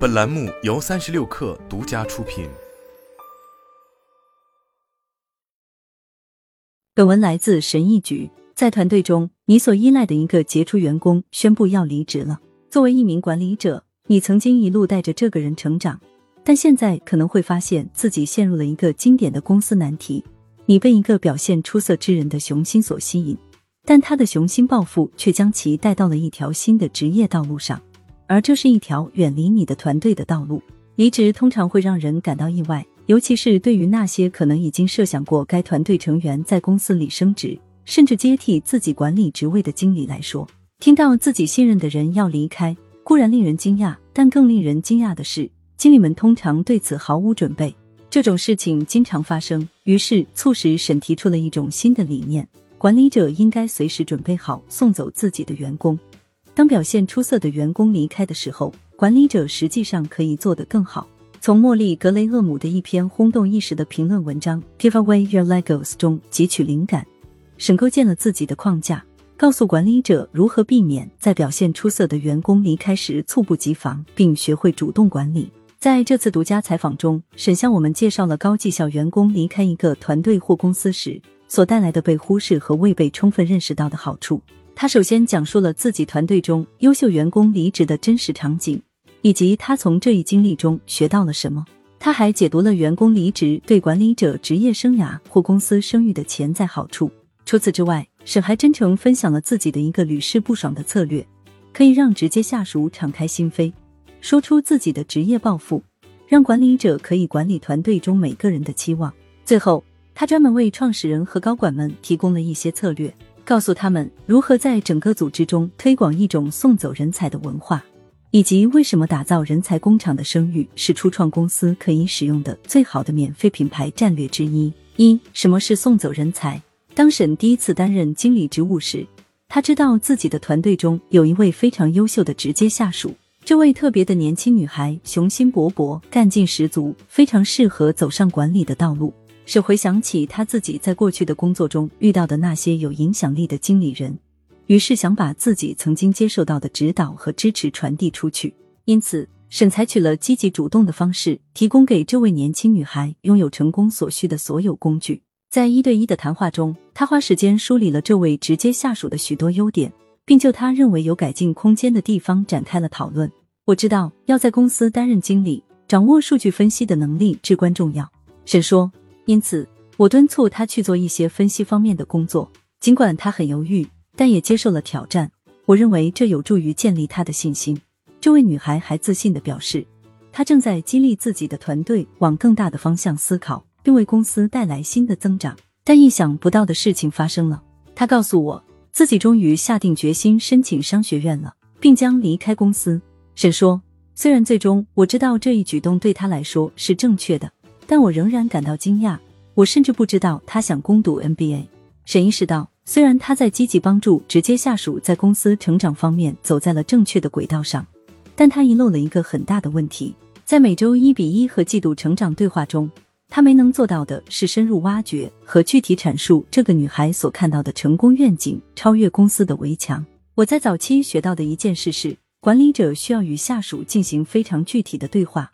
本栏目由三十六氪独家出品。本文来自神意局。在团队中，你所依赖的一个杰出员工宣布要离职了。作为一名管理者，你曾经一路带着这个人成长，但现在可能会发现自己陷入了一个经典的公司难题：你被一个表现出色之人的雄心所吸引，但他的雄心抱负却将其带到了一条新的职业道路上。而这是一条远离你的团队的道路。离职通常会让人感到意外，尤其是对于那些可能已经设想过该团队成员在公司里升职，甚至接替自己管理职位的经理来说。听到自己信任的人要离开，固然令人惊讶，但更令人惊讶的是，经理们通常对此毫无准备。这种事情经常发生，于是促使沈提出了一种新的理念：管理者应该随时准备好送走自己的员工。当表现出色的员工离开的时候，管理者实际上可以做得更好。从莫莉·格雷厄姆的一篇轰动一时的评论文章《Give Away Your Legos》中汲取灵感，沈构建了自己的框架，告诉管理者如何避免在表现出色的员工离开时猝不及防，并学会主动管理。在这次独家采访中，沈向我们介绍了高绩效员工离开一个团队或公司时所带来的被忽视和未被充分认识到的好处。他首先讲述了自己团队中优秀员工离职的真实场景，以及他从这一经历中学到了什么。他还解读了员工离职对管理者职业生涯或公司声誉的潜在好处。除此之外，沈还真诚分享了自己的一个屡试不爽的策略，可以让直接下属敞开心扉，说出自己的职业抱负，让管理者可以管理团队中每个人的期望。最后，他专门为创始人和高管们提供了一些策略。告诉他们如何在整个组织中推广一种送走人才的文化，以及为什么打造人才工厂的声誉是初创公司可以使用的最好的免费品牌战略之一。一、什么是送走人才？当沈第一次担任经理职务时，他知道自己的团队中有一位非常优秀的直接下属，这位特别的年轻女孩雄心勃勃、干劲十足，非常适合走上管理的道路。是回想起他自己在过去的工作中遇到的那些有影响力的经理人，于是想把自己曾经接受到的指导和支持传递出去。因此，沈采取了积极主动的方式，提供给这位年轻女孩拥有成功所需的所有工具。在一对一的谈话中，他花时间梳理了这位直接下属的许多优点，并就他认为有改进空间的地方展开了讨论。我知道，要在公司担任经理，掌握数据分析的能力至关重要。沈说。因此，我敦促他去做一些分析方面的工作。尽管他很犹豫，但也接受了挑战。我认为这有助于建立他的信心。这位女孩还自信的表示，她正在激励自己的团队往更大的方向思考，并为公司带来新的增长。但意想不到的事情发生了。她告诉我，自己终于下定决心申请商学院了，并将离开公司。沈说，虽然最终我知道这一举动对他来说是正确的。但我仍然感到惊讶，我甚至不知道他想攻读 MBA。沈意识到，虽然他在积极帮助直接下属在公司成长方面走在了正确的轨道上，但他遗漏了一个很大的问题。在每周一比一和季度成长对话中，他没能做到的是深入挖掘和具体阐述这个女孩所看到的成功愿景，超越公司的围墙。我在早期学到的一件事是，管理者需要与下属进行非常具体的对话。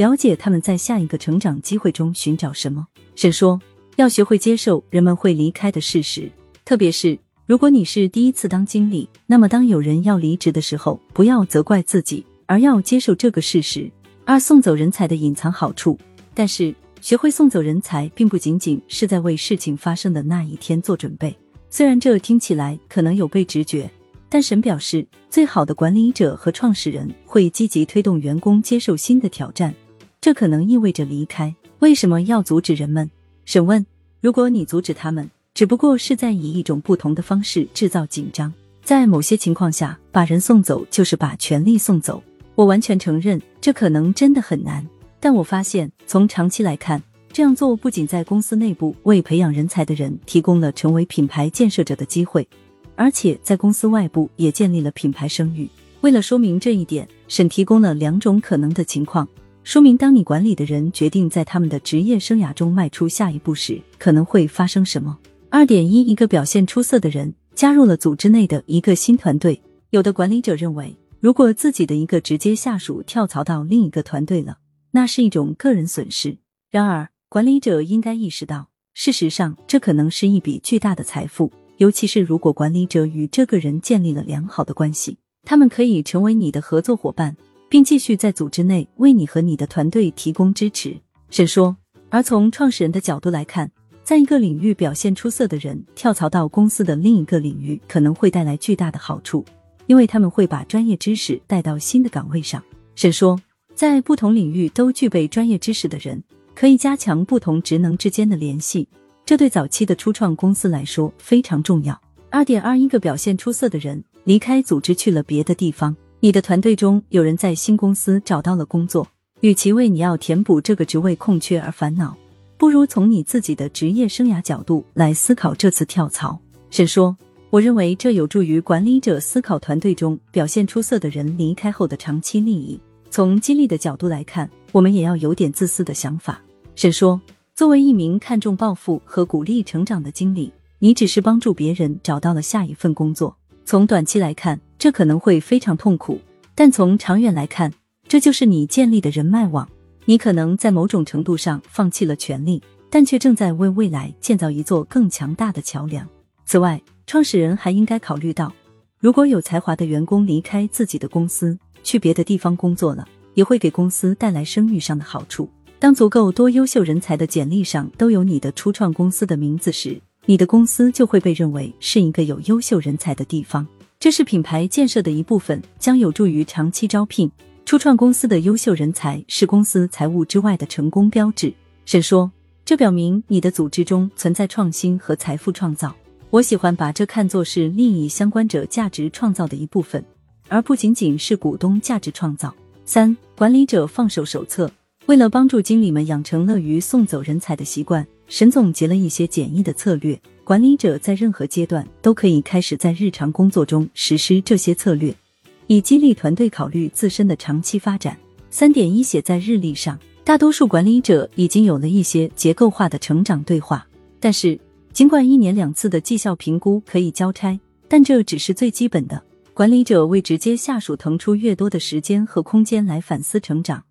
了解他们在下一个成长机会中寻找什么。沈说，要学会接受人们会离开的事实，特别是如果你是第一次当经理，那么当有人要离职的时候，不要责怪自己，而要接受这个事实。二、送走人才的隐藏好处。但是，学会送走人才，并不仅仅是在为事情发生的那一天做准备。虽然这听起来可能有悖直觉，但沈表示，最好的管理者和创始人会积极推动员工接受新的挑战。这可能意味着离开。为什么要阻止人们？审问：如果你阻止他们，只不过是在以一种不同的方式制造紧张。在某些情况下，把人送走就是把权力送走。我完全承认，这可能真的很难。但我发现，从长期来看，这样做不仅在公司内部为培养人才的人提供了成为品牌建设者的机会，而且在公司外部也建立了品牌声誉。为了说明这一点，沈提供了两种可能的情况。说明，当你管理的人决定在他们的职业生涯中迈出下一步时，可能会发生什么？二点一，一个表现出色的人加入了组织内的一个新团队。有的管理者认为，如果自己的一个直接下属跳槽到另一个团队了，那是一种个人损失。然而，管理者应该意识到，事实上这可能是一笔巨大的财富，尤其是如果管理者与这个人建立了良好的关系，他们可以成为你的合作伙伴，并继续在组织内为你和你的团队提供支持。沈说。而从创始人的角度来看，在一个领域表现出色的人跳槽到公司的另一个领域，可能会带来巨大的好处，因为他们会把专业知识带到新的岗位上。沈说，在不同领域都具备专业知识的人，可以加强不同职能之间的联系，这对早期的初创公司来说非常重要。二点二一个表现出色的人离开组织去了别的地方，你的团队中有人在新公司找到了工作。与其为你要填补这个职位空缺而烦恼，不如从你自己的职业生涯角度来思考这次跳槽。沈说：“我认为这有助于管理者思考团队中表现出色的人离开后的长期利益。从激励的角度来看，我们也要有点自私的想法。”沈说：“作为一名看重抱负和鼓励成长的经理，你只是帮助别人找到了下一份工作。从短期来看，这可能会非常痛苦，但从长远来看。”这就是你建立的人脉网，你可能在某种程度上放弃了权力，但却正在为未来建造一座更强大的桥梁。此外，创始人还应该考虑到，如果有才华的员工离开自己的公司去别的地方工作了，也会给公司带来声誉上的好处。当足够多优秀人才的简历上都有你的初创公司的名字时，你的公司就会被认为是一个有优秀人才的地方，这是品牌建设的一部分，将有助于长期招聘。初创公司的优秀人才是公司财务之外的成功标志。沈说，这表明你的组织中存在创新和财富创造。我喜欢把这看作是利益相关者价值创造的一部分，而不仅仅是股东价值创造。三、管理者放手手册。为了帮助经理们养成乐于送走人才的习惯，沈总结了一些简易的策略。管理者在任何阶段都可以开始在日常工作中实施这些策略。以激励团队考虑自身的长期发展。三点一写在日历上。大多数管理者已经有了一些结构化的成长对话，但是尽管一年两次的绩效评估可以交差，但这只是最基本的。管理者为直接下属腾出越多的时间和空间来反思成长，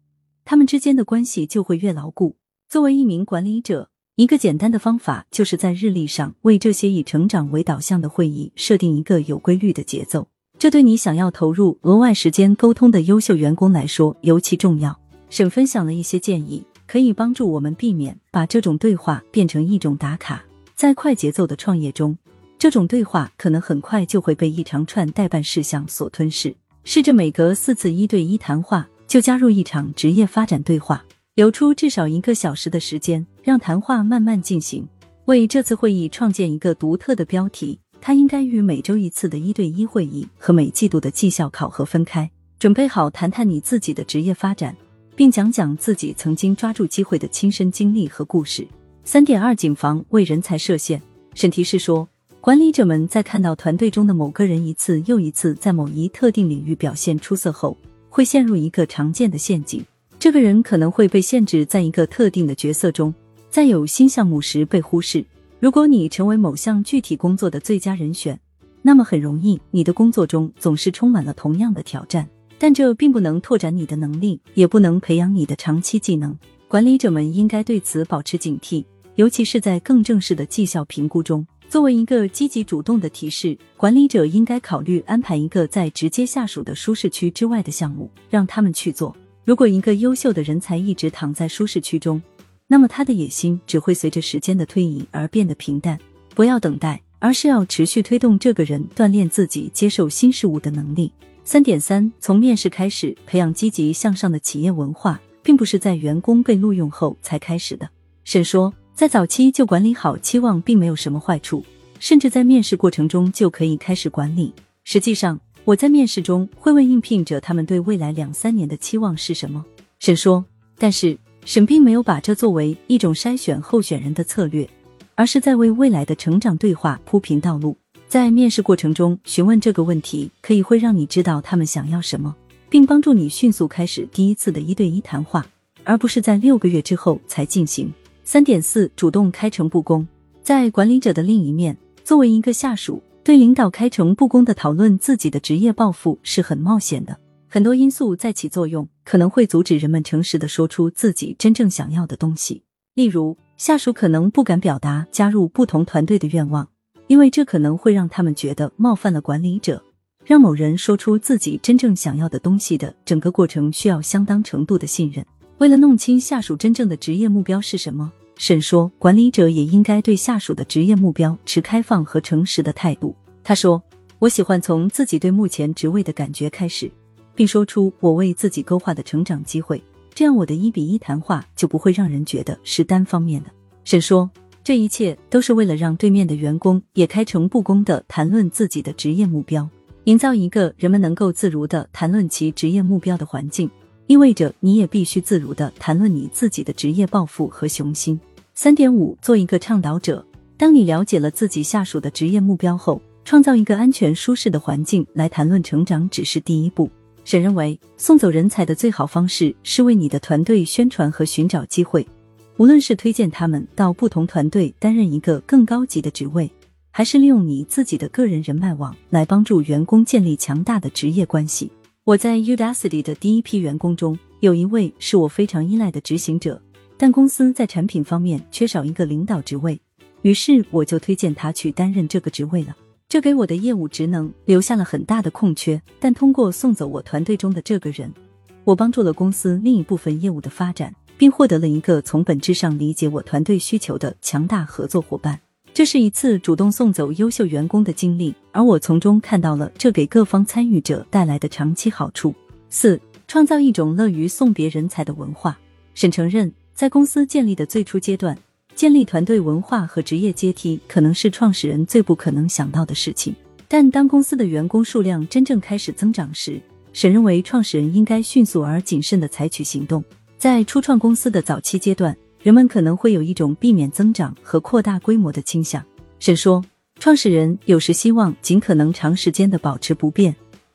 他们之间的关系就会越牢固。作为一名管理者，一个简单的方法就是在日历上为这些以成长为导向的会议设定一个有规律的节奏。这对你想要投入额外时间沟通的优秀员工来说尤其重要。沈分享了一些建议，可以帮助我们避免把这种对话变成一种打卡。在快节奏的创业中，这种对话可能很快就会被一长串代办事项所吞噬。试着每隔四次一对一谈话就加入一场职业发展对话，留出至少一个小时的时间，让谈话慢慢进行。为这次会议创建一个独特的标题。它应该与每周一次的一对一会议和每季度的绩效考核分开。准备好谈谈你自己的职业发展，并讲讲自己曾经抓住机会的亲身经历和故事。三点二，谨防为人才设限。审题是说，管理者们在看到团队中的某个人一次又一次在某一特定领域表现出色后，会陷入一个常见的陷阱：这个人可能会被限制在一个特定的角色中，在有新项目时被忽视。如果你成为某项具体工作的最佳人选，那么很容易，你的工作中总是充满了同样的挑战。但这并不能拓展你的能力，也不能培养你的长期技能。管理者们应该对此保持警惕，尤其是在更正式的绩效评估中。作为一个积极主动的提示，管理者应该考虑安排一个在直接下属的舒适区之外的项目，让他们去做。如果一个优秀的人才一直躺在舒适区中，那么他的野心只会随着时间的推移而变得平淡。不要等待，而是要持续推动这个人锻炼自己接受新事物的能力。三点三，从面试开始培养积极向上的企业文化，并不是在员工被录用后才开始的。沈说，在早期就管理好期望并没有什么坏处，甚至在面试过程中就可以开始管理。实际上，我在面试中会问应聘者他们对未来两三年的期望是什么。沈说，但是。沈并没有把这作为一种筛选候选人的策略，而是在为未来的成长对话铺平道路。在面试过程中询问这个问题，可以会让你知道他们想要什么，并帮助你迅速开始第一次的一对一谈话，而不是在六个月之后才进行。三点四，主动开诚布公。在管理者的另一面，作为一个下属。对领导开诚布公的讨论自己的职业抱负是很冒险的，很多因素在起作用，可能会阻止人们诚实的说出自己真正想要的东西。例如，下属可能不敢表达加入不同团队的愿望，因为这可能会让他们觉得冒犯了管理者。让某人说出自己真正想要的东西的整个过程需要相当程度的信任。为了弄清下属真正的职业目标是什么。沈说：“管理者也应该对下属的职业目标持开放和诚实的态度。”他说：“我喜欢从自己对目前职位的感觉开始，并说出我为自己勾画的成长机会，这样我的一比一谈话就不会让人觉得是单方面的。”沈说：“这一切都是为了让对面的员工也开诚布公的谈论自己的职业目标，营造一个人们能够自如的谈论其职业目标的环境，意味着你也必须自如的谈论你自己的职业抱负和雄心。”三点五，做一个倡导者。当你了解了自己下属的职业目标后，创造一个安全舒适的环境来谈论成长，只是第一步。沈认为，送走人才的最好方式是为你的团队宣传和寻找机会，无论是推荐他们到不同团队担任一个更高级的职位，还是利用你自己的个人人脉网来帮助员工建立强大的职业关系。我在 Udacity 的第一批员工中，有一位是我非常依赖的执行者。但公司在产品方面缺少一个领导职位，于是我就推荐他去担任这个职位了。这给我的业务职能留下了很大的空缺。但通过送走我团队中的这个人，我帮助了公司另一部分业务的发展，并获得了一个从本质上理解我团队需求的强大合作伙伴。这是一次主动送走优秀员工的经历，而我从中看到了这给各方参与者带来的长期好处。四、创造一种乐于送别人才的文化。沈承认。在公司建立的最初阶段，建立团队文化和职业阶梯可能是创始人最不可能想到的事情。但当公司的员工数量真正开始增长时，沈认为创始人应该迅速而谨慎的采取行动。在初创公司的早期阶段，人们可能会有一种避免增长和扩大规模的倾向。沈说，创始人有时希望尽可能长时间的保持不变，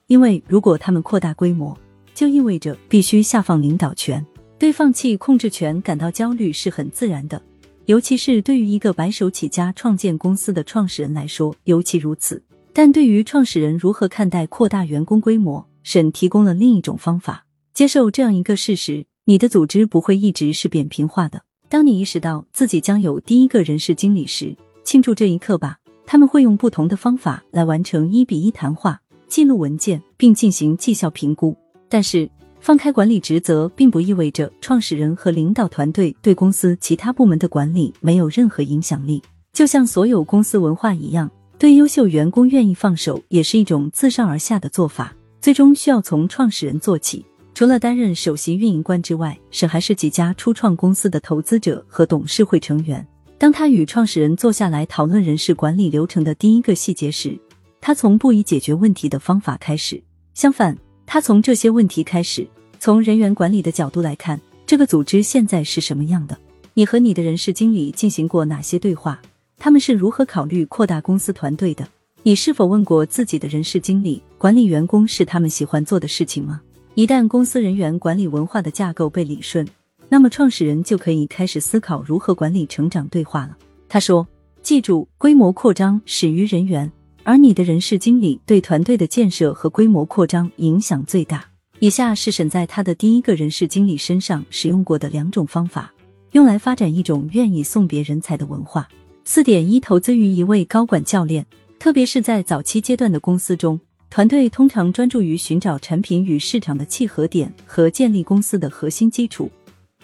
因为如果他们扩大规模，就意味着必须下放领导权。对放弃控制权感到焦虑是很自然的，尤其是对于一个白手起家创建公司的创始人来说尤其如此。但对于创始人如何看待扩大员工规模，沈提供了另一种方法：接受这样一个事实，你的组织不会一直是扁平化的。当你意识到自己将有第一个人事经理时，庆祝这一刻吧。他们会用不同的方法来完成一比一谈话、记录文件，并进行绩效评估。但是。放开管理职责，并不意味着创始人和领导团队对公司其他部门的管理没有任何影响力。就像所有公司文化一样，对优秀员工愿意放手，也是一种自上而下的做法。最终需要从创始人做起。除了担任首席运营官之外，沈还是几家初创公司的投资者和董事会成员。当他与创始人坐下来讨论人事管理流程的第一个细节时，他从不以解决问题的方法开始，相反。他从这些问题开始，从人员管理的角度来看，这个组织现在是什么样的？你和你的人事经理进行过哪些对话？他们是如何考虑扩大公司团队的？你是否问过自己的人事经理，管理员工是他们喜欢做的事情吗？一旦公司人员管理文化的架构被理顺，那么创始人就可以开始思考如何管理成长对话了。他说：“记住，规模扩张始于人员。”而你的人事经理对团队的建设和规模扩张影响最大。以下是沈在他的第一个人事经理身上使用过的两种方法，用来发展一种愿意送别人才的文化。四点一，投资于一位高管教练，特别是在早期阶段的公司中，团队通常专注于寻找产品与市场的契合点和建立公司的核心基础，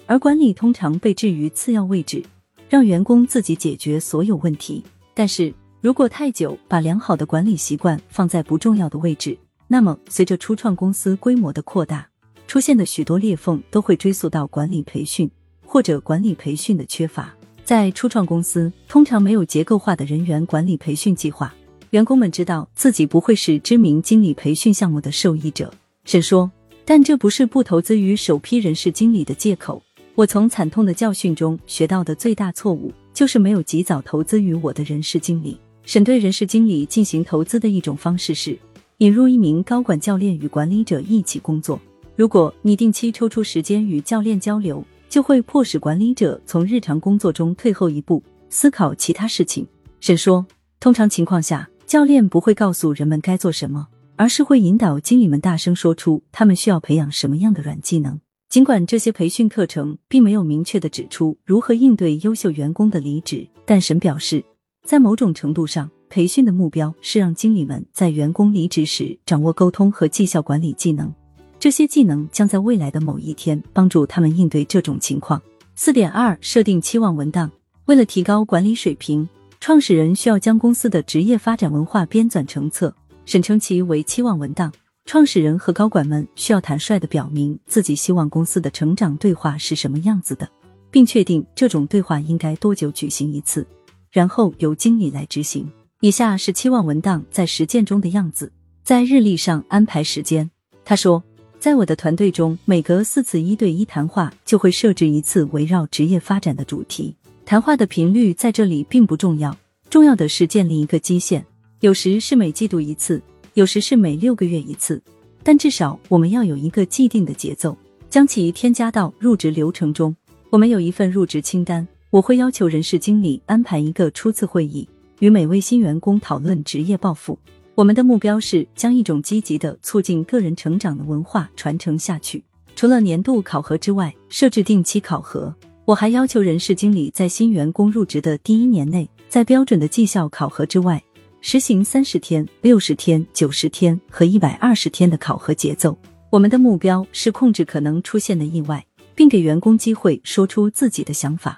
而管理通常被置于次要位置，让员工自己解决所有问题。但是。如果太久把良好的管理习惯放在不重要的位置，那么随着初创公司规模的扩大，出现的许多裂缝都会追溯到管理培训或者管理培训的缺乏。在初创公司，通常没有结构化的人员管理培训计划，员工们知道自己不会是知名经理培训项目的受益者。沈说，但这不是不投资于首批人事经理的借口。我从惨痛的教训中学到的最大错误，就是没有及早投资于我的人事经理。沈对人事经理进行投资的一种方式是引入一名高管教练与管理者一起工作。如果你定期抽出时间与教练交流，就会迫使管理者从日常工作中退后一步，思考其他事情。沈说，通常情况下，教练不会告诉人们该做什么，而是会引导经理们大声说出他们需要培养什么样的软技能。尽管这些培训课程并没有明确的指出如何应对优秀员工的离职，但沈表示，在某种程度上，培训的目标是让经理们在员工离职时掌握沟通和绩效管理技能。这些技能将在未来的某一天帮助他们应对这种情况。四点二，设定期望文档。为了提高管理水平，创始人需要将公司的职业发展文化编纂成册，审称其为期望文档。创始人和高管们需要坦率的表明自己希望公司的成长对话是什么样子的，并确定这种对话应该多久举行一次，然后由经理来执行。以下是期望文档在实践中的样子：在日历上安排时间。他说，在我的团队中，每隔四次一对一谈话就会设置一次围绕职业发展的主题。谈话的频率在这里并不重要，重要的是建立一个基线，有时是每季度一次。有时是每六个月一次，但至少我们要有一个既定的节奏，将其添加到入职流程中。我们有一份入职清单，我会要求人事经理安排一个初次会议，与每位新员工讨论职业抱负。我们的目标是将一种积极的促进个人成长的文化传承下去。除了年度考核之外，设置定期考核。我还要求人事经理在新员工入职的第一年内，在标准的绩效考核之外。实行三十天、六十天、九十天和一百二十天的考核节奏。我们的目标是控制可能出现的意外，并给员工机会说出自己的想法。